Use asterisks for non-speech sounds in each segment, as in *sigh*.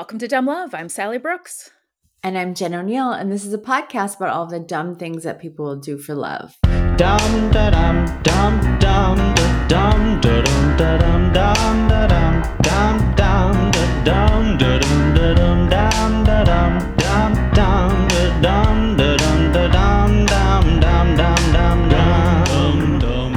Welcome to Dumb Love. I'm Sally Brooks. And I'm Jen O'Neill, and this is a podcast about all the dumb things that people will do for love. Dum da dum dum dum da dum da dum da dum dum da dum dum dum da dum da dum da dum dum da dum dum dum da dum da dum da dum dum dum dum dum dum dum dum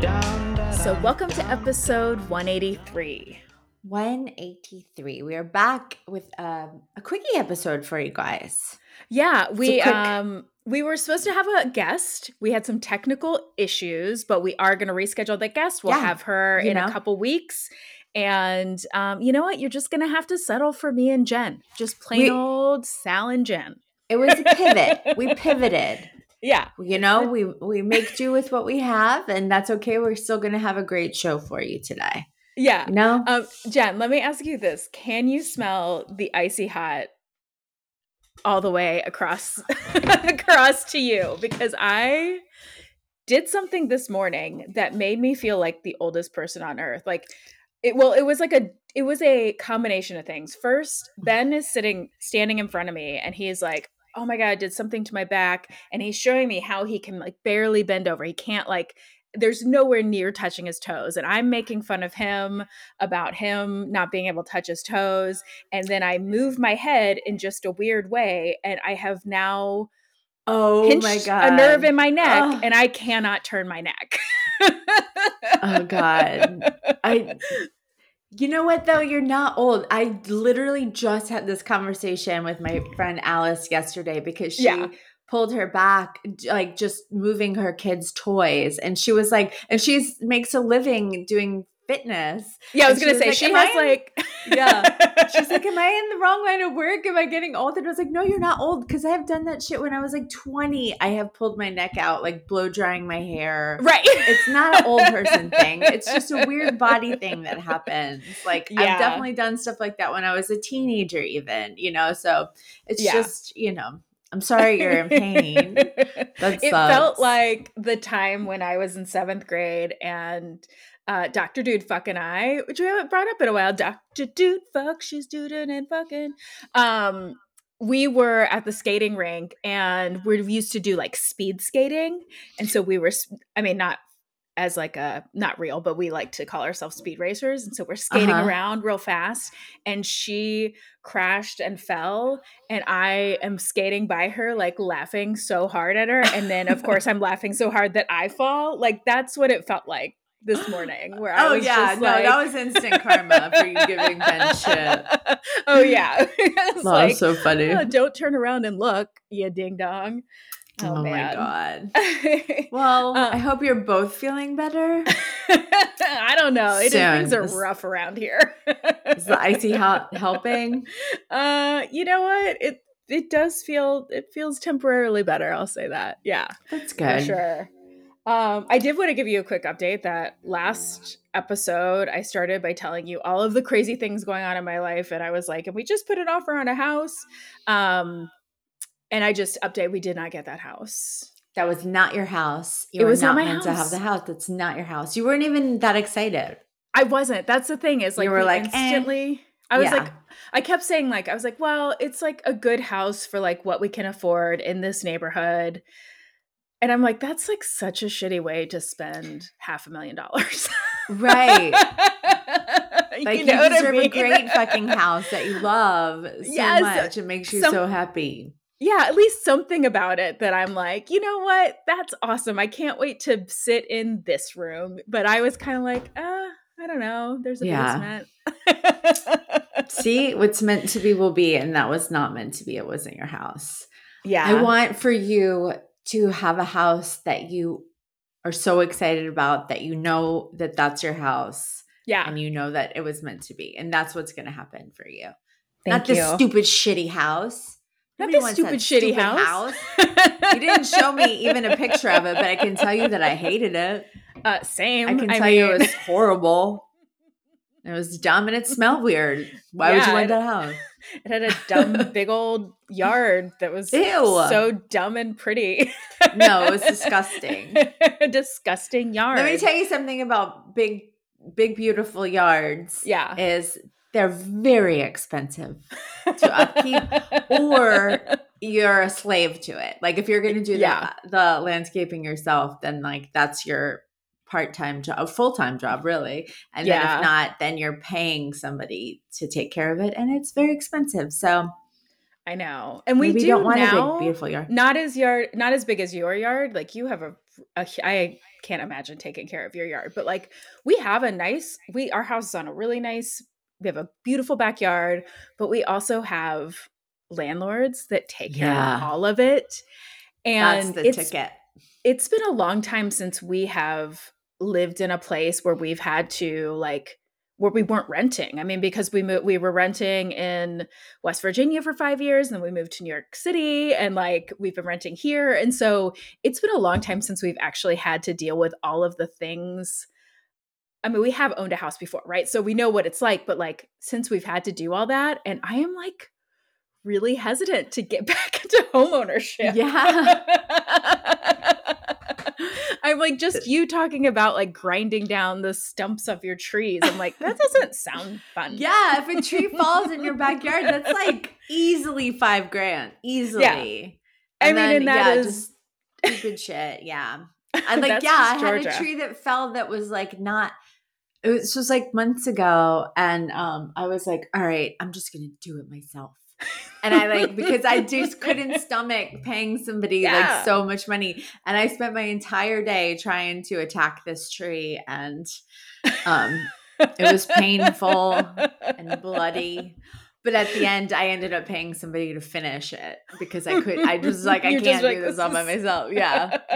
dum So, welcome to episode 183. 183. We are back with um, a quickie episode for you guys. Yeah, we quick- um we were supposed to have a guest. We had some technical issues, but we are going to reschedule the guest. We'll Yeah, have her in a couple weeks. And um, you know what? You're just going to have to settle for me and Jen. Just plain We- old Sal and Jen. It was a pivot. we *laughs* pivoted. Yeah. You know, we we make do with what we have, and that's okay. We're still going to have a great show for you today. Yeah. You know, Um, Jen, let me ask you this: Can you smell the icy hot all the way across *laughs* across to you? Because I did something this morning that made me feel like the oldest person on earth. Like it. Well, it was like a. It was a combination of things. First, Ben is sitting, standing in front of me, and he's like. Oh my god, I did something to my back and he's showing me how he can like barely bend over. He can't like there's nowhere near touching his toes and i'm making fun of him about him not being able to touch his toes and then i move my head in just a weird way and i have now oh my god, a nerve in my neck Ugh. and i cannot turn my neck Oh, God. I You know what though? You're not old. I literally just had this conversation with my friend Alice yesterday because she Yeah. Pulled her back like just moving her kids toys and she was like and she makes a living doing fitness. yeah i was And gonna she was say like, she "Am has like *laughs* Yeah. She's like, *laughs* Am I in the wrong line of work? Am I getting old? And I was like, No, you're not old because I have done that shit when I was like 20. I have pulled my neck out, like blow drying my hair. right It's not an old person *laughs* thing. It's just a weird body thing that happens. Like Yeah. I've definitely done stuff like that when I was a teenager, even, you know. So it's Yeah. just, you know, I'm sorry you're in pain. *laughs* That it felt like the time when I was in seventh grade and uh, Dr. Dude Fuck and I, which we haven't brought up in a while, Dr. Dude Fuck, she's duding and fucking. Um, we were at the skating rink and we used to do like speed skating. And so we were, I mean, not as like a not real, but we like to call ourselves speed racers. And so we're skating Uh-huh. around real fast. And she crashed and fell. And I am skating by her, like laughing so hard at her. And then, of course, *laughs* I'm laughing so hard that I fall. Like that's what it felt like this morning. Where I Oh was yeah, no, like, that was instant karma for you giving Ben shit. *laughs* oh yeah, *laughs* That like, so funny. "Oh, don't turn around and look, you ding dong. Oh, Oh, my god. *laughs* well, Uh, I hope you're both feeling better. *laughs* I don't know. It, things are rough around here. Is the icy hot *laughs* helping? uh, you know what? It it does feel it feels temporarily better. I'll say that. Yeah. That's for good. sure. Um, I did want to give you a quick update that last episode I started by telling you all of the crazy things going on in my life, and I was like, and we just put an offer on a house. Um, and I just update we did not get that house. That was not your house. You It were was not not my meant to have house. the house. That's not your house. You weren't even that excited. I wasn't. That's the thing is like You were we like, eh. instantly. I was Yeah. like, I kept saying like, I was like, well, it's like a good house for like what we can afford in this neighborhood. And I'm like, that's like such a shitty way to spend half a million dollars. Right. *laughs* you Like you, know what I deserve a great fucking house that you love so Yes, much. It makes you some- so happy. Yeah, at least something about it that I'm like, you know what? That's awesome. I can't wait to sit in this room. But I was kind of like, uh, I don't know. There's a Yeah. basement. See, what's meant to be will be, and that was not meant to be. It wasn't your house. yeah. I want for you to have a house that you are so excited about that you know that that's your house yeah. and you know that it was meant to be. And that's what's going to happen for you. Thank not this stupid shitty house. Not Nobody this wants stupid that shitty stupid house. *laughs* You didn't show me even a picture of it, but I can tell you that I hated it. Uh, same. I can tell mean, you it was horrible. It was dumb and it smelled weird. Why would you want it- that house? it had a dumb, *laughs* big old yard that was Ew. so dumb and pretty. No, it was disgusting. *laughs* disgusting yard. Let me tell you something about big, big, beautiful yards. Yeah. Is they're very expensive to upkeep or you're a slave to it. Like if you're going to do Yeah. the the landscaping yourself, then like that's your part-time job, a full-time job really. And then if not, then you're paying somebody to take care of it and it's very expensive. So I know. And we do don't want now. a big beautiful yard. not as yard not as big as your yard like you have a, a i can't imagine taking care of your yard but like we have a nice we our house is on a really nice we have a beautiful backyard but we also have landlords that take care of all of it That's and the it's ticket. it's been a long time since we have lived in a place where we've had to like where we weren't renting. I mean, because we moved, we were renting in West Virginia for five years, and then we moved to New York City, and like we've been renting here, and so it's been a long time since we've actually had to deal with all of the things. I mean, we have owned a house before, right? So we know what it's like, but like since we've had to do all that, and I am like really hesitant to get *laughs* back into homeownership. Yeah. *laughs* I'm like just you talking about like grinding down the stumps of your trees. I'm like that doesn't sound fun. *laughs* Yeah, if a tree falls in your backyard, that's like easily five grand. Easily. I mean, and that is- just stupid shit. Yeah. I'm like, yeah, I had Georgia. a tree that fell that was like not it was just like months ago. And um I was like, all right, I'm just gonna do it myself. And I like because I just couldn't *laughs* stomach paying somebody Yeah. like so much money. And I spent my entire day trying to attack this tree and um it was *laughs* painful and bloody. But at the end, I ended up paying somebody to finish it because I could. I just was *laughs* like, I You're can't like, do this this all by *laughs* myself. Yeah, *laughs*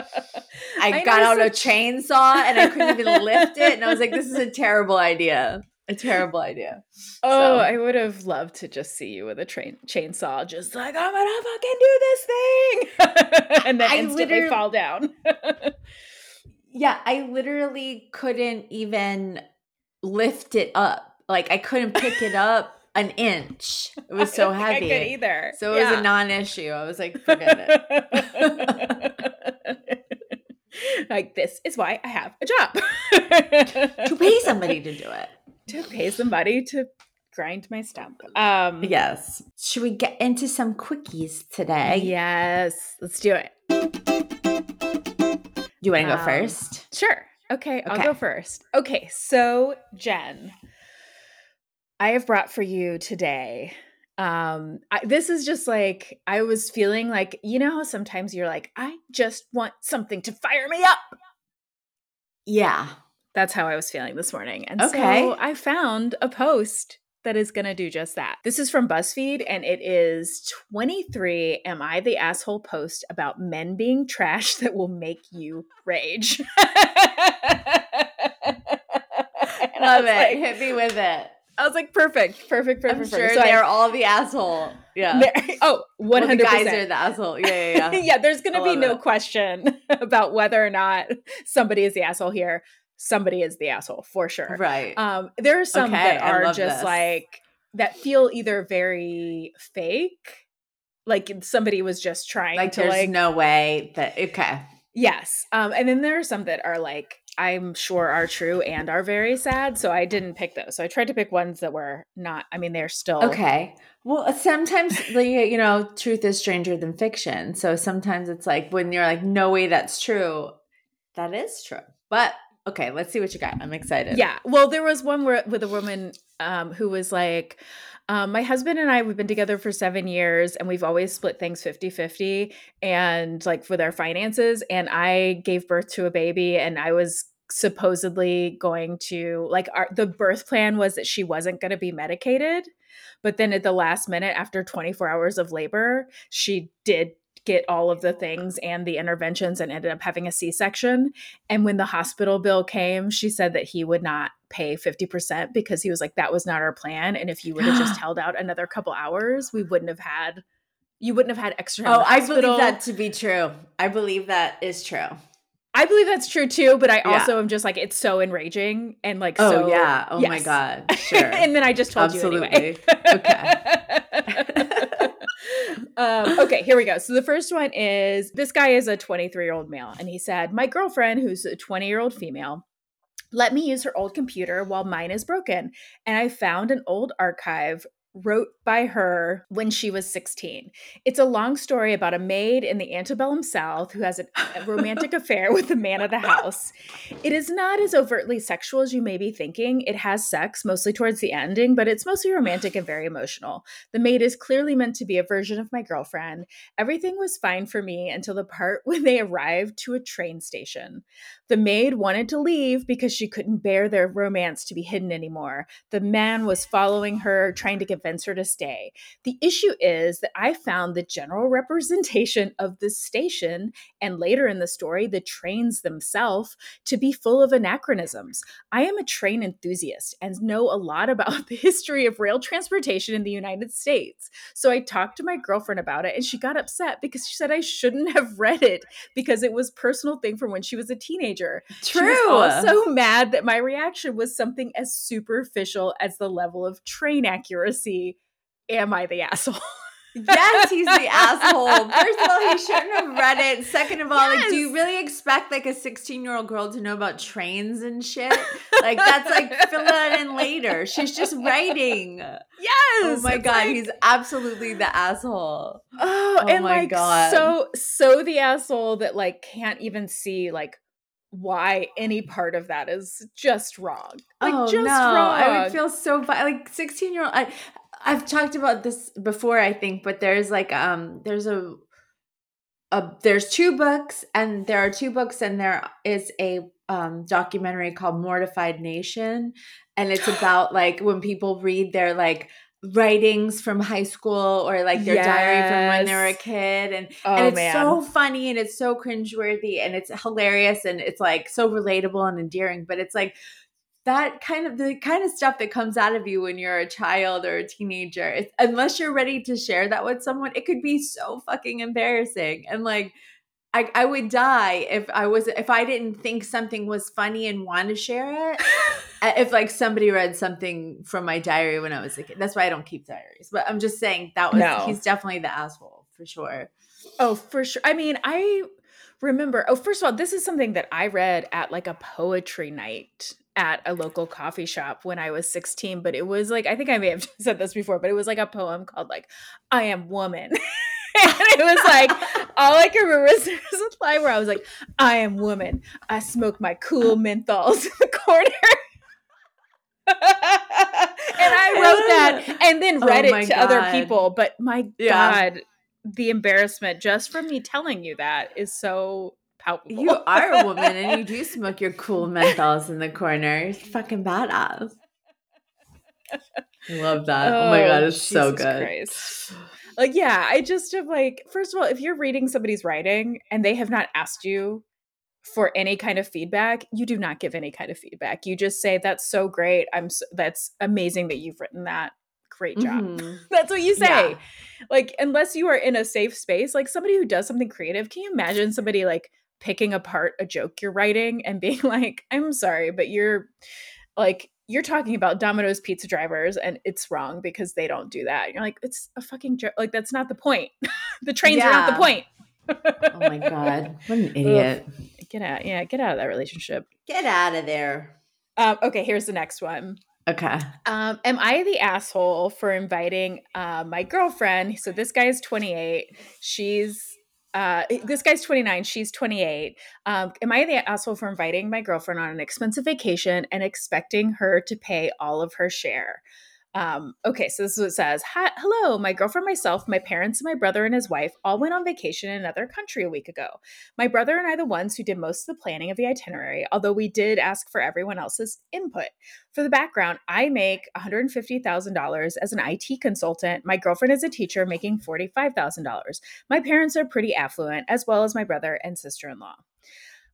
I, I got out a chainsaw and I couldn't even lift it, and I was like, this is a terrible idea. A terrible idea. Oh, So- I would have loved to just see you with a train chainsaw, just like I'm gonna fucking do this thing, and then I instantly literally- fall down. Yeah, I literally couldn't even lift it up. Like I couldn't pick it up an inch. It was *laughs* so heavy. I could either. So it was a non-issue. I was like, forget it. *laughs* like this is why I have a job *laughs* to pay somebody to do it. to pay somebody to grind my stump. Um, Yes. Should we get into some quickies today? Yes, let's do it. Do you want to go Um, first? Sure. Okay, I'll go first. Okay, so Jen, I have brought for you today. Um, I, this is just like I was feeling like you know sometimes you're like I just want something to fire me up. Yeah. That's how I was feeling this morning, and Okay. so I found a post that is going to do just that. This is from BuzzFeed, and it is 23 Am I the Asshole post about men being trash *laughs* that will make you rage. *laughs* Love it. like- Hit me with it. I was like, perfect, perfect, perfect. I'm perfect. sure So I- they're all the asshole. Yeah. oh, Well, 100%. the guys are the asshole. Yeah, yeah, yeah. *laughs* yeah, there's going to be no it. question *laughs* about whether or not somebody is the asshole here. Somebody is the asshole for sure. right. Um, there are some Okay, that are just this. like that feel either very fake, like somebody was just trying like to there's like no way that okay. yes. Um, and then there are some that are like I'm sure are true and are very sad. So I didn't pick those. So I tried to pick ones that were not. I mean, they're still Okay. Well, sometimes the you know, truth is stranger than fiction. So sometimes it's like when you're like, no way that's true. That is true. But okay, let's see what you got. I'm excited. Yeah. Well, there was one where with a woman um, who was like, um, my husband and I, we've been together for seven years and we've always split things 50 50 and like with our finances. And I gave birth to a baby and I was supposedly going to like our the birth plan was that she wasn't going to be medicated but then at the last minute after 24 hours of labor she did get all of the things and the interventions and ended up having a c-section and when the hospital bill came, she said that he would not pay 50% because he was like, that was not our plan. And if you would have just held out another couple hours, we wouldn't have had, you wouldn't have had extra. Oh, I hospital." believe that to be true. I believe that is true. I believe that's true too. But I Yeah. also am just like, it's so enraging and like, Oh so. yeah. Oh my god. Sure. *laughs* and then I just told you anyway. Absolutely. *laughs* um, *laughs* okay, here we go. So the first one is this guy is a 23 year old male, and he said, My girlfriend, who's a 20 year old female, let me use her old computer while mine is broken. And I found an old archive wrote by her when she was 16. It's a long story about a maid in the antebellum South who has a, *laughs* romantic affair with the man of the house. It is not as overtly sexual as you may be thinking. It has sex, mostly towards the ending, but it's mostly romantic and very emotional. The maid is clearly meant to be a version of my girlfriend. Everything was fine for me until the part *laughs* when they arrived to a train station. The maid wanted to leave because she couldn't bear their romance to be hidden anymore. The man was following her, trying to convince her to stay. The issue is that I found the general representation *laughs* of the station and later in the story, the trains themselves to be full of anachronisms. I am a train enthusiast and know a lot about *laughs* the history of rail transportation in the United States. So I talked to my girlfriend about it and she got upset because she said I shouldn't have *laughs* read it because it was personal thing from when she was a teenager. She True. was also mad that my reaction was something as superficial as the level of train accuracy. Am I the asshole? yes, he's the *laughs* asshole. First of all, he shouldn't have read it. Second of all, like, do you really expect like a 16 year old girl to know about trains and shit? Like, that's like fill that in later. She's just *laughs* writing. Yes. Oh my god, like- he's absolutely the asshole. oh, oh and my like God. so so the asshole that like can't even see like why any part of that is just wrong. Like oh just no, wrong. I would feel so bad. Like 16 year old. I I've talked about this before, I think, but there's like um there's a a there's two books and there are two books and there is a um documentary called Mortified Nation and it's *gasps* about like when people read their like writings from high school or like their diary from when they were a kid and oh and it's man. so funny and it's so cringeworthy and it's hilarious and it's like so relatable and endearing. But it's like that kind of the kind of stuff that comes out of you when you're a child or a teenager. It's, unless you're ready to share that with someone, it could be so fucking embarrassing. And like I, I would die if I was if I didn't think something was funny and want to share it. *laughs* If like somebody read something from my diary when I was a kid. That's why I don't keep diaries. But I'm just saying that was No. he's definitely the asshole for sure. Oh, for sure. I mean, I remember. Oh, first of all, this is something that I read at like a poetry night at a local coffee shop when I was 16, but it was like I think I may have *laughs* said this before, but it was like a poem called like I am woman. *laughs* and it was like *laughs* all I can remember is there was a line where I was like, I am woman. I smoke my cool menthols in the corner. and I wrote that and then Oh read my it to other people. But my Yeah. God, the embarrassment just from me telling you that is so palpable. You are a woman and you do *laughs* smoke your cool menthols in the corner. It's fucking badass. I love that. Oh, my god, it's so good. Christ. Like, yeah, I just have like, first of all, if you're reading somebody's writing and they have not asked you for any kind of feedback, you do not give any kind of feedback. You just say, "That's so great. I'm. So, that's amazing that you've written that. Great job." Mhm. *laughs* That's what you say. Yeah. Like, unless you are in a safe space, like somebody who does something creative, can you imagine somebody like picking apart a joke you're writing and being *laughs* like, I'm sorry, but you're like, you're talking about Domino's pizza drivers and it's wrong because they don't do that. You're like, it's a fucking joke. Like, that's not the point. *laughs* the trains are not the point. Oh my god, what an *laughs* idiot. Get out. Yeah, get out of that relationship. Get out of there. Um, okay, here's the next one. Okay. Um, am I the asshole for inviting uh, my girlfriend? So this guy is 28. She's uh, this guy's 29. She's 28. Um, am I the asshole for inviting my girlfriend on an expensive vacation and expecting her to pay all of her share? Um, okay, so this is what it says. Hello, my girlfriend, myself, my parents, and my brother and his wife all went on vacation in another country a week ago. My brother and I, the ones who did most of the planning of the itinerary, although we did ask for everyone else's input. For the background, I make $150,000 as an IT consultant. My girlfriend is a teacher making $45,000. My parents are pretty affluent, as well as my brother and sister in law.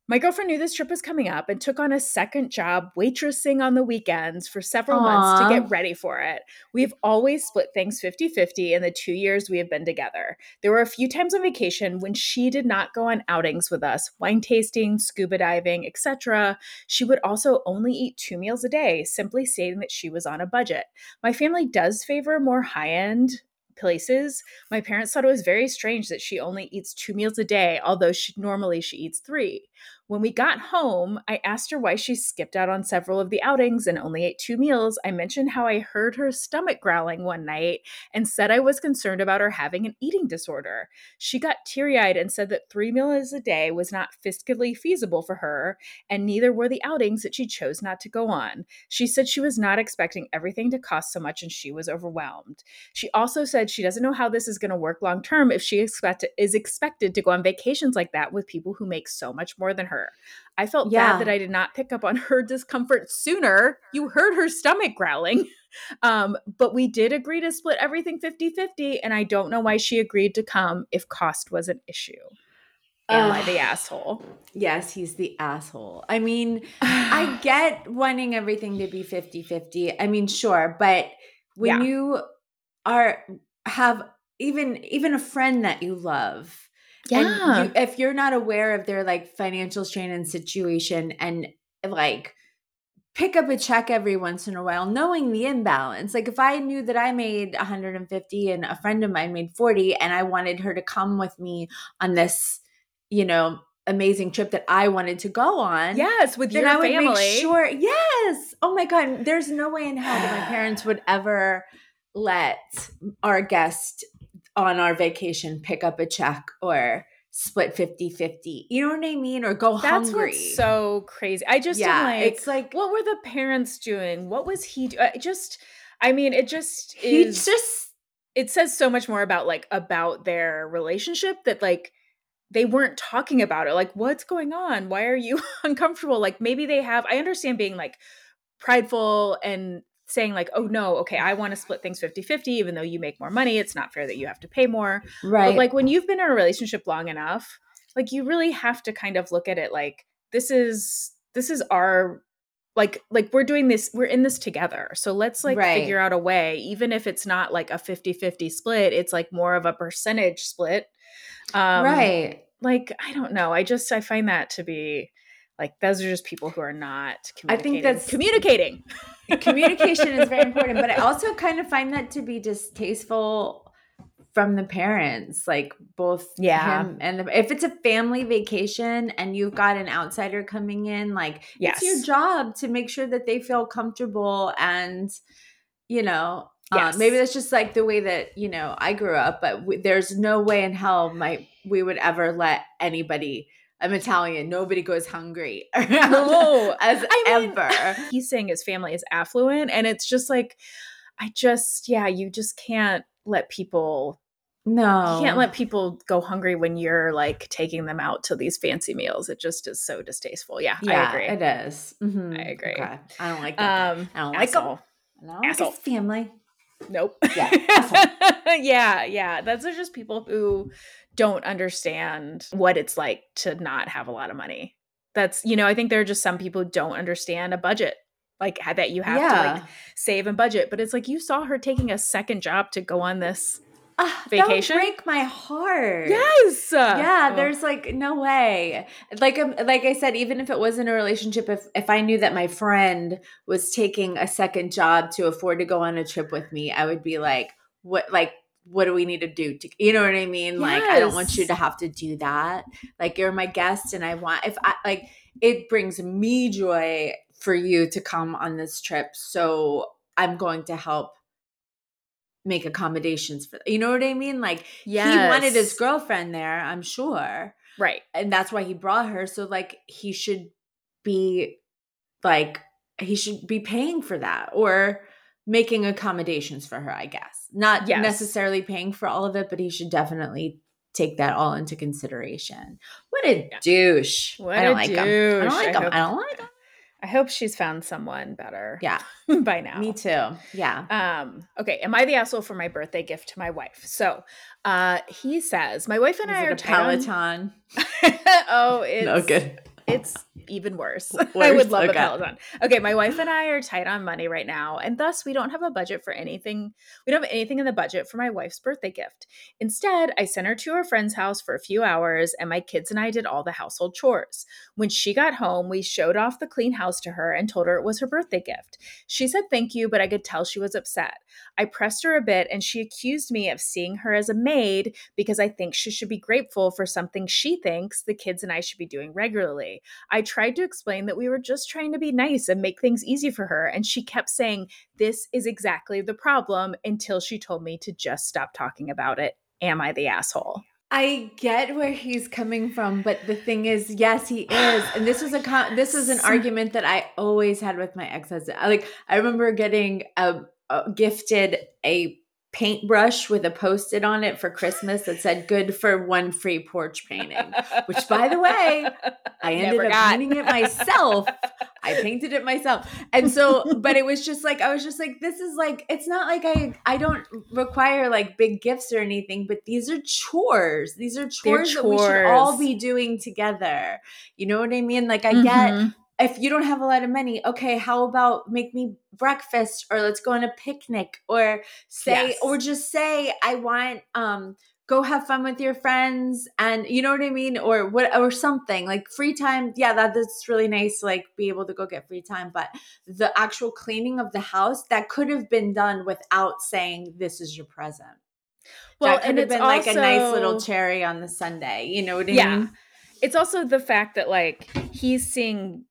My girlfriend knew this trip was coming up and took on a second job waitressing on the weekends for several months to get ready for it. We've always split things 50 50 in the two years we have been together. There were a few times on vacation when she did not go on outings with us, wine tasting, scuba diving, etc. She would also only eat two meals a day, simply stating that she was on a budget. My family does favor more high end places. My parents thought it was very strange that she only eats two meals a day, although she normally she eats three. When we got home, I asked her why she skipped out on several of the outings and only ate two meals. I mentioned how I heard her stomach growling one night and said I was concerned about her having an eating disorder. She got teary eyed and said that three meals a day was not fiscally feasible for her, and neither were the outings that she chose not to go on. She said she was not expecting everything to cost so much and she was overwhelmed. She also said she doesn't know how this is going to work long term if she expect is expected to go on vacations like that with people who make so much more than her. I felt Yeah. bad that I did not pick up on *laughs* her discomfort sooner. You heard her stomach growling. *laughs* Um, but we did agree to split everything 50 50, and I don't know why she agreed to come if cost was an issue. Am I the asshole? Yes, he's the asshole. I mean, I *sighs* get wanting everything to be 50-50. I mean, sure, but when Yeah. you are have even even a friend that you love Yeah. and you, if you're not aware of their like financial strain and situation and like pick up a check every once in a while knowing the imbalance like if i knew that i made 150 and a friend of mine made 40 and i wanted her to come with me on this you know amazing trip that i wanted to go on yes, with your I would family. make sure. Yes. Oh my god. There's no way in hell that my *sighs* parents would ever let our guest on our vacation pick up a check or split 50-50. You know what I mean? Or go That's hungry. what's so crazy. I just yeah. like, it's like what were the parents doing? What was he doing? Just, I mean, it just he is. just it says so much more about like about their relationship that like they weren't talking about it. Like, what's going on? Why are you *laughs* uncomfortable? Like, maybe they have. I understand being like prideful and saying like, oh no, okay, I want to split things 50-50, even though you make more money. It's not fair that you have to pay more. right. But like when you've been in a relationship long enough, like you really have to kind of look at it like this is this is our like like we're doing this we're in this together. So let's like Right. figure out a way even if it's not like a 50-50 split, it's like more of a percentage split. Um right. like I don't know. I just I find that to be like those are just people who are not I think that's- communicating. *laughs* Communication is very important, but I *laughs* also kind of find that to be distasteful from the parents, like both Yeah. him and the, if it's a family vacation and you've got an outsider coming in, like it's your job to make sure that they feel comfortable and you know. Yes. Uh, maybe that's just like the way that you know I grew up, but w- there's no way in hell my we would ever let anybody. I'm Italian. Nobody goes hungry. *laughs* No. as I mean- ever. *laughs* he's saying his family is affluent and it's just like i just yeah you just can't let people No, you can't let people go hungry when you're like taking them out to these fancy meals it just is so distasteful yeah, Yeah, i agree it is. Mhm. I agree. Okay. I don't like that. um I don't like 'em. asshole. I don't like asshole. his family. nope Yeah, *laughs* yeah yeah those are just people who don't understand what it's like to not have a lot of money that's you know i think there are just some people who don't understand a budget like that you have to like save and budget. But it's like you saw her taking a second job to go on this. Ah, vacation? That would break my heart. Yes. Yeah, Oh. there's like no way. Like um, like I said, even if it wasn't a relationship, if if I knew that my friend was taking a second job to afford to go on a trip with me, I would be like, what like what do we need to do to you know what I mean? Like I don't want you to have to do that. Like you're my guest and I want if I like it brings me joy for you to come on this trip. So I'm going to help make accommodations for you know what I mean? Like he wanted his girlfriend there, I'm sure. right. And that's why he brought her. So like he should be like he should be paying for that or making accommodations for her, I guess. Not Yes. necessarily paying for all of it, but he should definitely take that all into consideration. What a Yeah. douche. What I don't a like him. I douche. don't like I him. hope- I don't like him. I hope she's found someone better. Yeah, *laughs* by now. me too. Yeah. Um, okay, am I the asshole for my birthday gift to my wife? So uh he says, My wife and Is I are a Peloton? on- *laughs* oh, *laughs* it's no good. It's even worse. *laughs* I would love Okay. a Peloton. Okay, my wife and I are tight on money right now, and thus we don't have a budget for anything. We don't have anything in the budget for my wife's birthday gift. Instead, I sent her to her friend's house for a few hours, and my kids and I did all the household chores. When she got home, we showed off the clean house to her and told her it was her birthday gift. She said thank you, but I could tell she was upset. I pressed her a bit, and she accused me of seeing her as a maid because I think she should be grateful for something she thinks the kids and I should be doing regularly. I tried to explain that we were just trying to be nice and make things easy for her. And she kept saying, This is exactly the problem until she told me to just stop talking about it. Am I the asshole? I get where he's coming from, but the thing is, yes, he is, and this was a *sighs* con- this is an argument that I always had with my ex husband. Like I remember getting a, a gifted a paintbrush with a post-it on it for Christmas that said "Good for one free porch painting," which, by the way, *laughs* I ended Never up got. painting it myself. I painted it myself. And so, but it was just like I was just like, this is like it's not like I I don't require like big gifts or anything, but these are chores. These are chores, that we should all be doing together. You know what I mean? Like I get Mhm. If you don't have a lot of money, okay, how about make me breakfast or let's go on a picnic or say Yes. or just say I want um go have fun with your friends and you know what I mean or what or something like free time yeah that, that's really nice like be able to go get free time but the actual cleaning of the house that could have been done without saying this is your present Well, that could and have it's been like a nice little cherry on the Sunday you know what I Yeah. mean It's also the fact that like he's seeing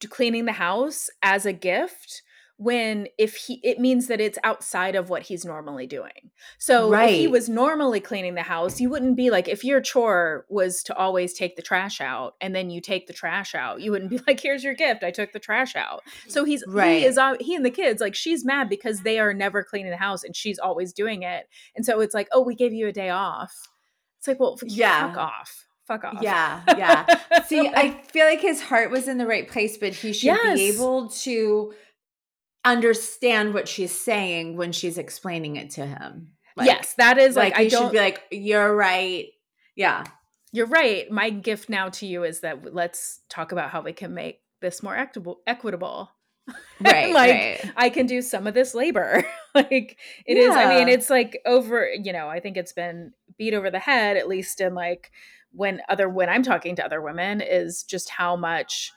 t- cleaning the house as a gift when if he it means that it's outside of what he's normally doing. So if he was normally cleaning the house, you wouldn't be like if your chore was to always take the trash out and then you take the trash out, you wouldn't be *laughs* like here's your gift, I took the trash out. So he's Right. he is he and the kids like she's mad because they are never cleaning the house and she's always doing it. And so it's like, "Oh, we gave you a day off." It's like, "Well, Yeah. fuck off." Fuck off. Yeah, yeah. *laughs* See, I feel like his heart was in the right place, but he should Yes. be able to understand what she's saying when she's explaining it to him. Like- yes, that is like, like, I don't. should be like, "You're right." Yeah, you're right. My gift now to you is that let's talk about how we can make this more equitable. Equitable. *laughs* right, Like, right. I can do some of this labor. *laughs* like it is. I mean, it's like over. You know, I think it's been beat over the head at least in like when other when I'm talking to other women is just how much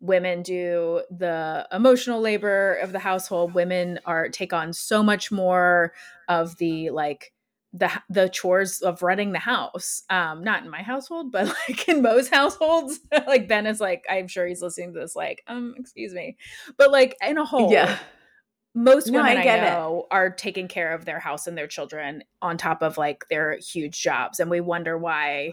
women do the emotional labor of the household. Women are take on so much more of the like the the chores of running the house. Um not in my household but *laughs* like in most households. *laughs* Like ben is like i'm sure he's listening to this like um excuse me. But like in a whole Yeah, most No, women I I, get it. know are taking care of their house and their children on top of like their huge jobs. And we wonder why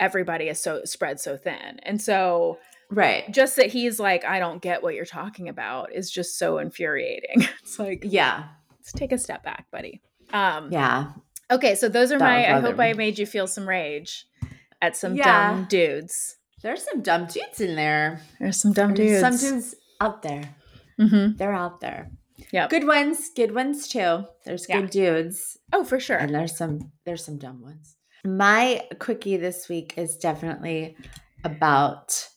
everybody is so spread so thin and so right. just that he's like i don't get what you're talking about is just so infuriating *laughs* it's like Yeah, let's take a step back buddy um yeah. okay so those are That my i hope i made you feel some rage at some Yeah. dumb dudes There's some dumb dudes in there. there's some dumb There's dudes Some dudes out there. mm-hmm. They're out there. yeah Good ones, good ones too. There's Yeah. good dudes. oh for sure And there's some there's some dumb ones. My quickie this week is definitely about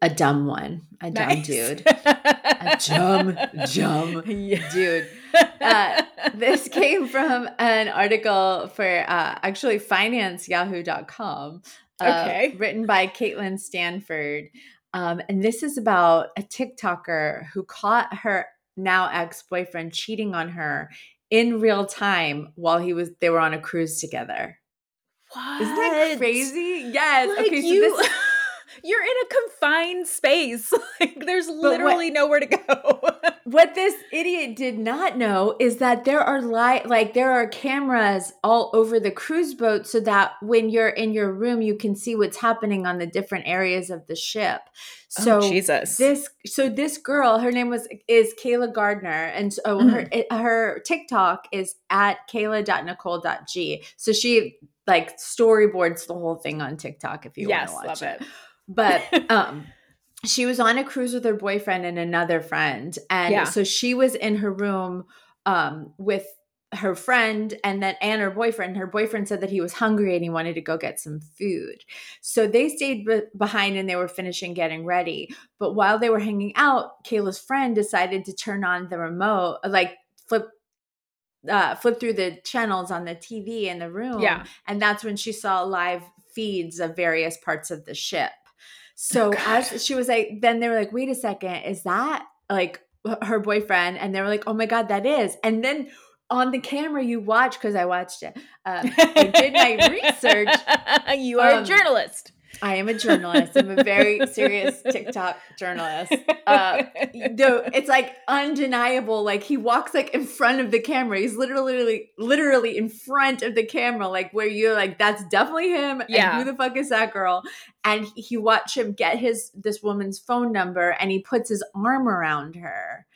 a dumb one, a dumb Nice. dude, *laughs* a dumb, dumb Yeah. dude. *laughs* Uh, this came from an article for uh, actually financeyahoo.com. Uh, Okay. Written by Caitlin Stanford. Um, and this is about a TikToker who caught her now ex boyfriend cheating on her in real time while he was they were on a cruise together. What? Isn't that crazy? Yes. Like okay, so you, this *laughs* you're in a confined space. *laughs* Like there's what- literally nowhere to go. *laughs* what this idiot did not know is that there are li- like there are cameras all over the cruise boat so that when you're in your room you can see what's happening on the different areas of the ship. So Oh, Jesus. this so this girl her name was is Kayla Gardner and so her Mm-hmm. it, her TikTok is at kayla.nicole.g. So she like storyboards the whole thing on TikTok if you yes, want to watch love it it. but *laughs* um she was on a cruise with her boyfriend and another friend and Yeah. so she was in her room um with her friend and then and her boyfriend her boyfriend said that he was hungry and he wanted to go get some food so they stayed be- behind and they were finishing getting ready but while they were hanging out kayla's friend decided to turn on the remote like flip uh, flip through the channels on the TV in the room. Yeah. And that's when she saw live feeds of various parts of the ship. So Oh, as she was like, then they were like, wait a second, is that like her boyfriend? And they were like, oh my God, that is. And then on the camera, you watch, because I watched it. Um, *laughs* I did my research. *laughs* you are Um, a journalist. I am a journalist. I'm a very *laughs* serious TikTok journalist. Uh, no, it's like undeniable. Like he walks like in front of the camera. He's literally, literally in front of the camera, like where you're like, that's definitely him. Yeah. And who the fuck is that girl? And he, watch him get his this woman's phone number, and he puts his arm around her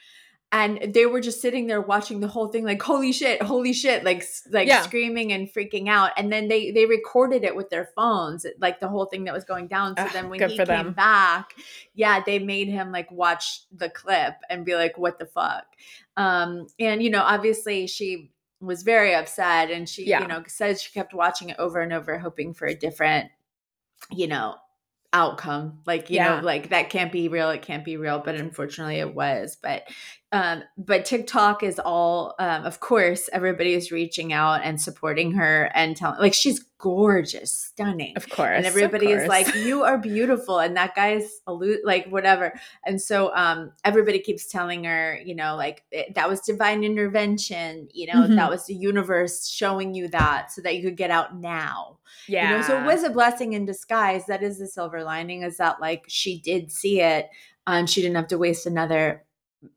and they were just sitting there watching the whole thing like holy shit holy shit like like Yeah. screaming and freaking out and then they they recorded it with their phones like the whole thing that was going down so Ugh, then when he came them. back yeah they made him like watch the clip and be like what the fuck um and you know obviously she was very upset and she Yeah. you know said she kept watching it over and over hoping for a different you know outcome like you Yeah. know like that can't be real it can't be real but unfortunately it was but um but tiktok is all um of course everybody is reaching out and supporting her and telling like she's gorgeous stunning Of course. and everybody is like you are beautiful and that guy's allu- like whatever and so um everybody keeps telling her you know like it- that was divine intervention you know Mhm. that was the universe showing you that so that you could get out now yeah. you know, so it was a blessing in disguise. That is the silver lining, is that like she did see it and she didn't have to waste another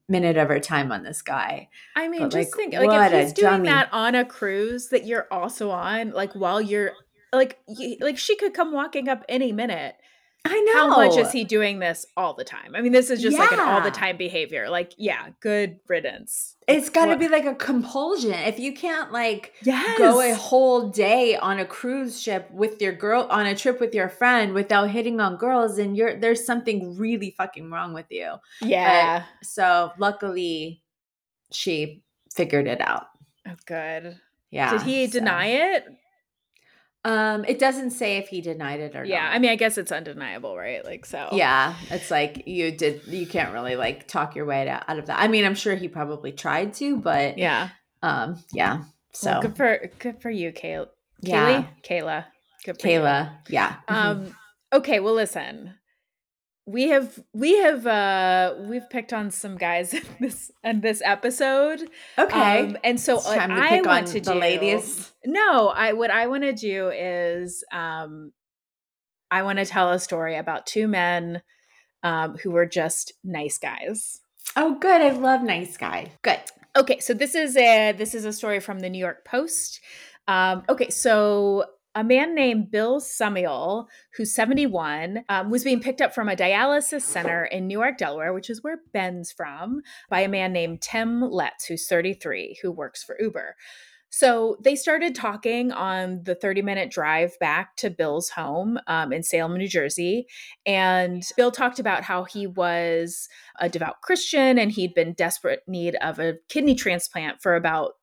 minute of her time on this guy. I mean, But, just like, think like if he's doing dummy. that on a cruise that you're also on, like while you're like like she could come walking up any minute. I know. How much is he doing this all the time? I mean, this is just like an all the time behavior. Like, yeah, good riddance. It's got to be like a compulsion. If you can't like Yes. go a whole day on a cruise ship with your girl on a trip with your friend without hitting on girls, then you're there's something really fucking wrong with you. yeah. So luckily, she figured it out. oh, good. Yeah. Did he so- deny it? Um, it doesn't say if he denied it or not. Yeah. not. I mean, I guess it's undeniable, right? Like, so. yeah, it's like you did. You can't really like talk your way out of that. I mean, I'm sure he probably tried to, but Yeah. um, yeah. So Well, good for good for you, Kay- yeah, Kaylee. Kayla. Good for you. Kayla, yeah. Mhm. Um. Okay. Well, listen. We have we have uh we've picked on some guys *laughs* in this in this episode. okay, Um, and so what I pick want on to the do, ladies. No, I what I want to do is um I want to tell a story about two men um who were just nice guys. Oh, good. I love nice guy. Good. Okay, so this is a this is a story from the New York Post. Um, okay, so a man named Bill Samuel, who's 71, um, was being picked up from a dialysis center in Newark, Delaware, which is where Ben's from, by a man named Tim Letts, who's 33, who works for Uber. So they started talking on the 30 minute drive back to Bill's home um, in Salem, New Jersey. And Bill talked about how he was a devout Christian and he'd been desperate need of a kidney transplant for about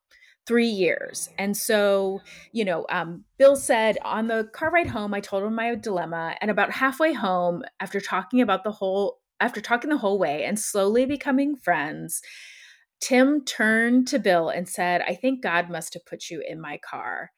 three years. And so, you know, um, Bill said on the car ride home, I told him my dilemma. And about halfway home, after talking about the whole, after talking the whole way and slowly becoming friends, Tim turned to Bill and said, I think God must have put you in my car.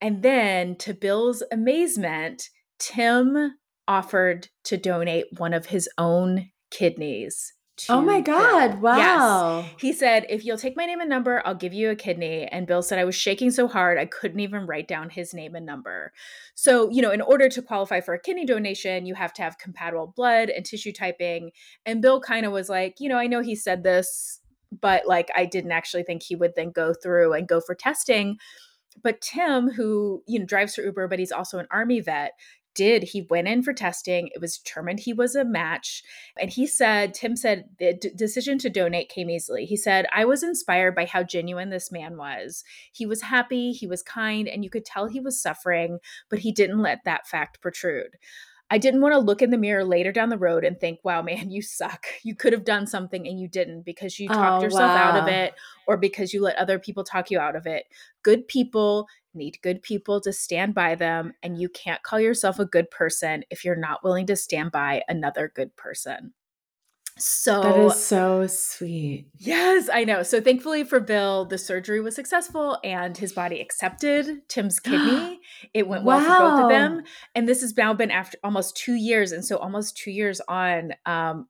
And then, to Bill's amazement, Tim offered to donate one of his own kidneys. Oh my Bill. God. Yes. Wow. He said, If you'll take my name and number, I'll give you a kidney. And Bill said, I was shaking so hard, I couldn't even write down his name and number. So, you know, in order to qualify for a kidney donation, you have to have compatible blood and tissue typing. And Bill kind of was like, You know, I know he said this, but like I didn't actually think he would then go through and go for testing. But Tim, who, you know, drives for Uber, but he's also an army vet, did. He went in for testing. It was determined he was a match. And he said, Tim said, the d- decision to donate came easily. He said, I was inspired by how genuine this man was. He was happy, he was kind, and you could tell he was suffering, but he didn't let that fact protrude. I didn't want to look in the mirror later down the road and think, wow, man, you suck. You could have done something and you didn't because you talked Oh, yourself out of it or because you let other people talk you out of it. Good people need good people to stand by them, and you can't call yourself a good person if you're not willing to stand by another good person. So That is so sweet. Yes, I know. So thankfully for Bill, the surgery was successful and his body accepted Tim's *gasps* kidney. It went well for both of them. And this has now been after almost two years. And so almost two years on, um,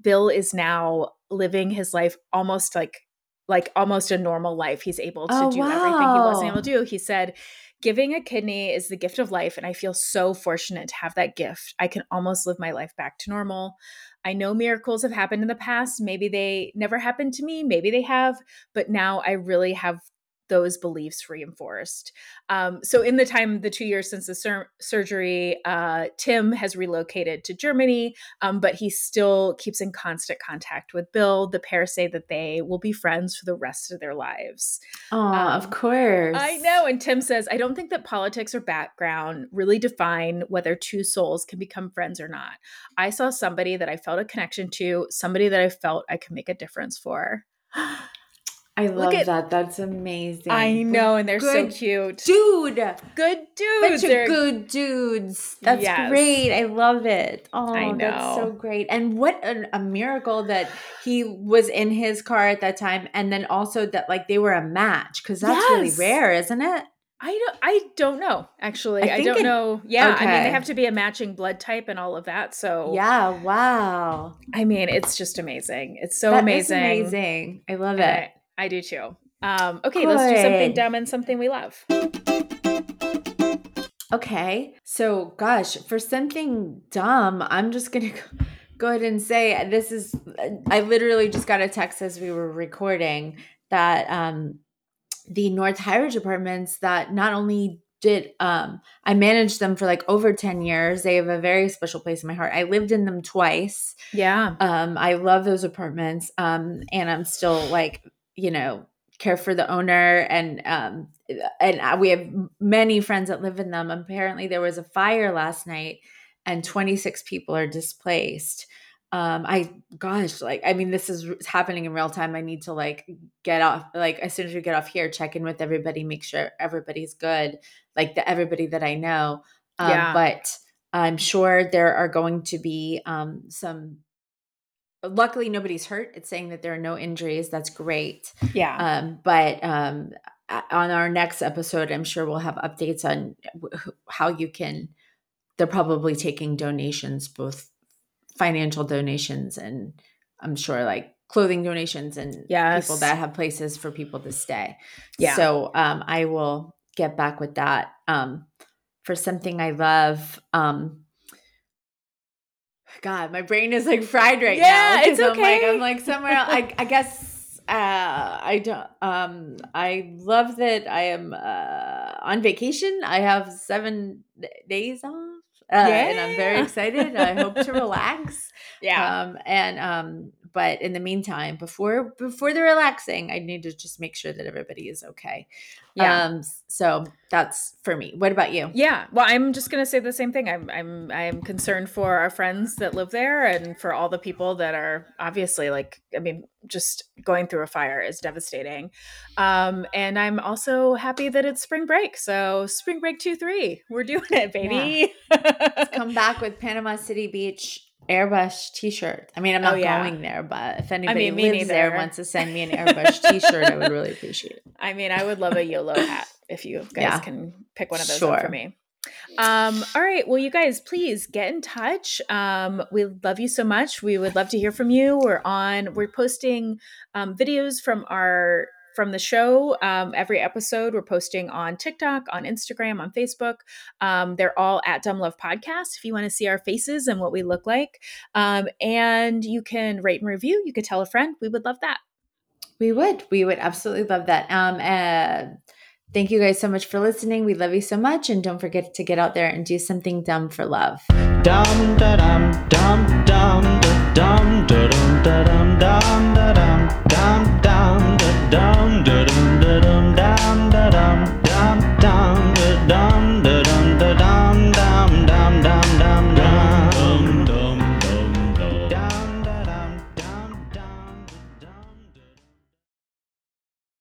Bill is now living his life almost like like almost a normal life. He's able to Oh, do everything he wasn't able to do. He said giving a kidney is the gift of life and i feel so fortunate to have that gift i can almost live my life back to normal i know miracles have happened in the past maybe they never happened to me maybe they have but now i really have those beliefs reinforced. Um, so, in the time, the two years since the sur- surgery, uh, Tim has relocated to Germany, um, but he still keeps in constant contact with Bill. The pair say that they will be friends for the rest of their lives. Oh, um, of course. I know. And Tim says, I don't think that politics or background really define whether two souls can become friends or not. I saw somebody that I felt a connection to, somebody that I felt I could make a difference for. *gasps* *gasps* I love at, that. That's amazing. I know, and they're good so cute. Dude. Good dudes. Bunch of good dudes. That's yes. great. I love it. Oh, that's so great. And what an, a miracle that he was in his car at that time. And then also that like they were a match because that's yes. really rare, isn't it? I don't I don't know actually. I, I don't it, know. Yeah, okay. I mean they have to be a matching blood type and all of that. So Yeah, wow. I mean, it's just amazing. It's so that amazing. amazing. I love it. I do too. Um, okay, Good. let's do something dumb and something we love. Okay. So, gosh, for something dumb, I'm just to *laughs* go ahead and say this is, I literally just got a text as we were recording that um, the North High Ridge apartments that not only did um I managed them for like over 10 years. They have a very special place in my heart. I lived in them twice. Yeah. Um I love those apartments. Um and I'm still like you know care for the owner and um and we have many friends that live in them. Apparently there was a fire last night and 26 people are displaced. Um i gosh like i mean this is happening in real time. I need to like get off like as soon as we get off here check in with everybody make sure everybody's good like the everybody that i know. Um, yeah. but i'm sure there are going to be um some luckily nobody's hurt. It's saying that there are no injuries. That's great. Yeah. Um but um on our next episode i'm sure we'll have updates on how you can they're probably taking donations both financial donations and i'm sure like clothing donations and yes. people that have places for people to stay. Yeah. So um i will get back with that. Um for something i love um God, my brain is like fried right yeah, now. it's okay. I'm like, I'm like somewhere else. I, I guess uh, I don't. Um, I love that I am uh, on vacation. I have seven days off, uh, yeah. and I'm very excited. I hope to *laughs* relax. Yeah. Um, and um, but in the meantime, before before the relaxing, I need to just make sure that everybody is okay. Yeah. Um, so that's for me. What about you? Yeah. Well, I'm just gonna say the same thing. I'm I'm I'm concerned for our friends that live there and for all the people that are obviously like I mean, just going through a fire is devastating. Um, and I'm also happy that it's spring break. So spring break two three. We're doing it, baby. Yeah. come back *laughs* with Panama City Beach airbrush t-shirt. I mean i'm oh, not oh, yeah. going there but if anybody I mean, lives there wants to send me an *laughs* airbrush t-shirt i would really appreciate it. I mean i would love a yolo *laughs* hat if you guys yeah. can pick one of those sure. up for me. Um all right. Well you guys please get in touch. Um we love you so much. We would love to hear from you. We're on we're posting um, videos from our from the show. Um, every episode we're posting on TikTok, on Instagram, on Facebook. Um, they're all at Dumb Love Podcast if you want to see our faces and what we look like. Um, and you can rate and review. You could tell a friend. We would love that. We would. We would absolutely love that. Um, uh, thank you guys so much for listening. We love you so much. And don't forget to get out there and do something dumb for love. Dum da dum dum dum da dum da dum da dum da dum dum.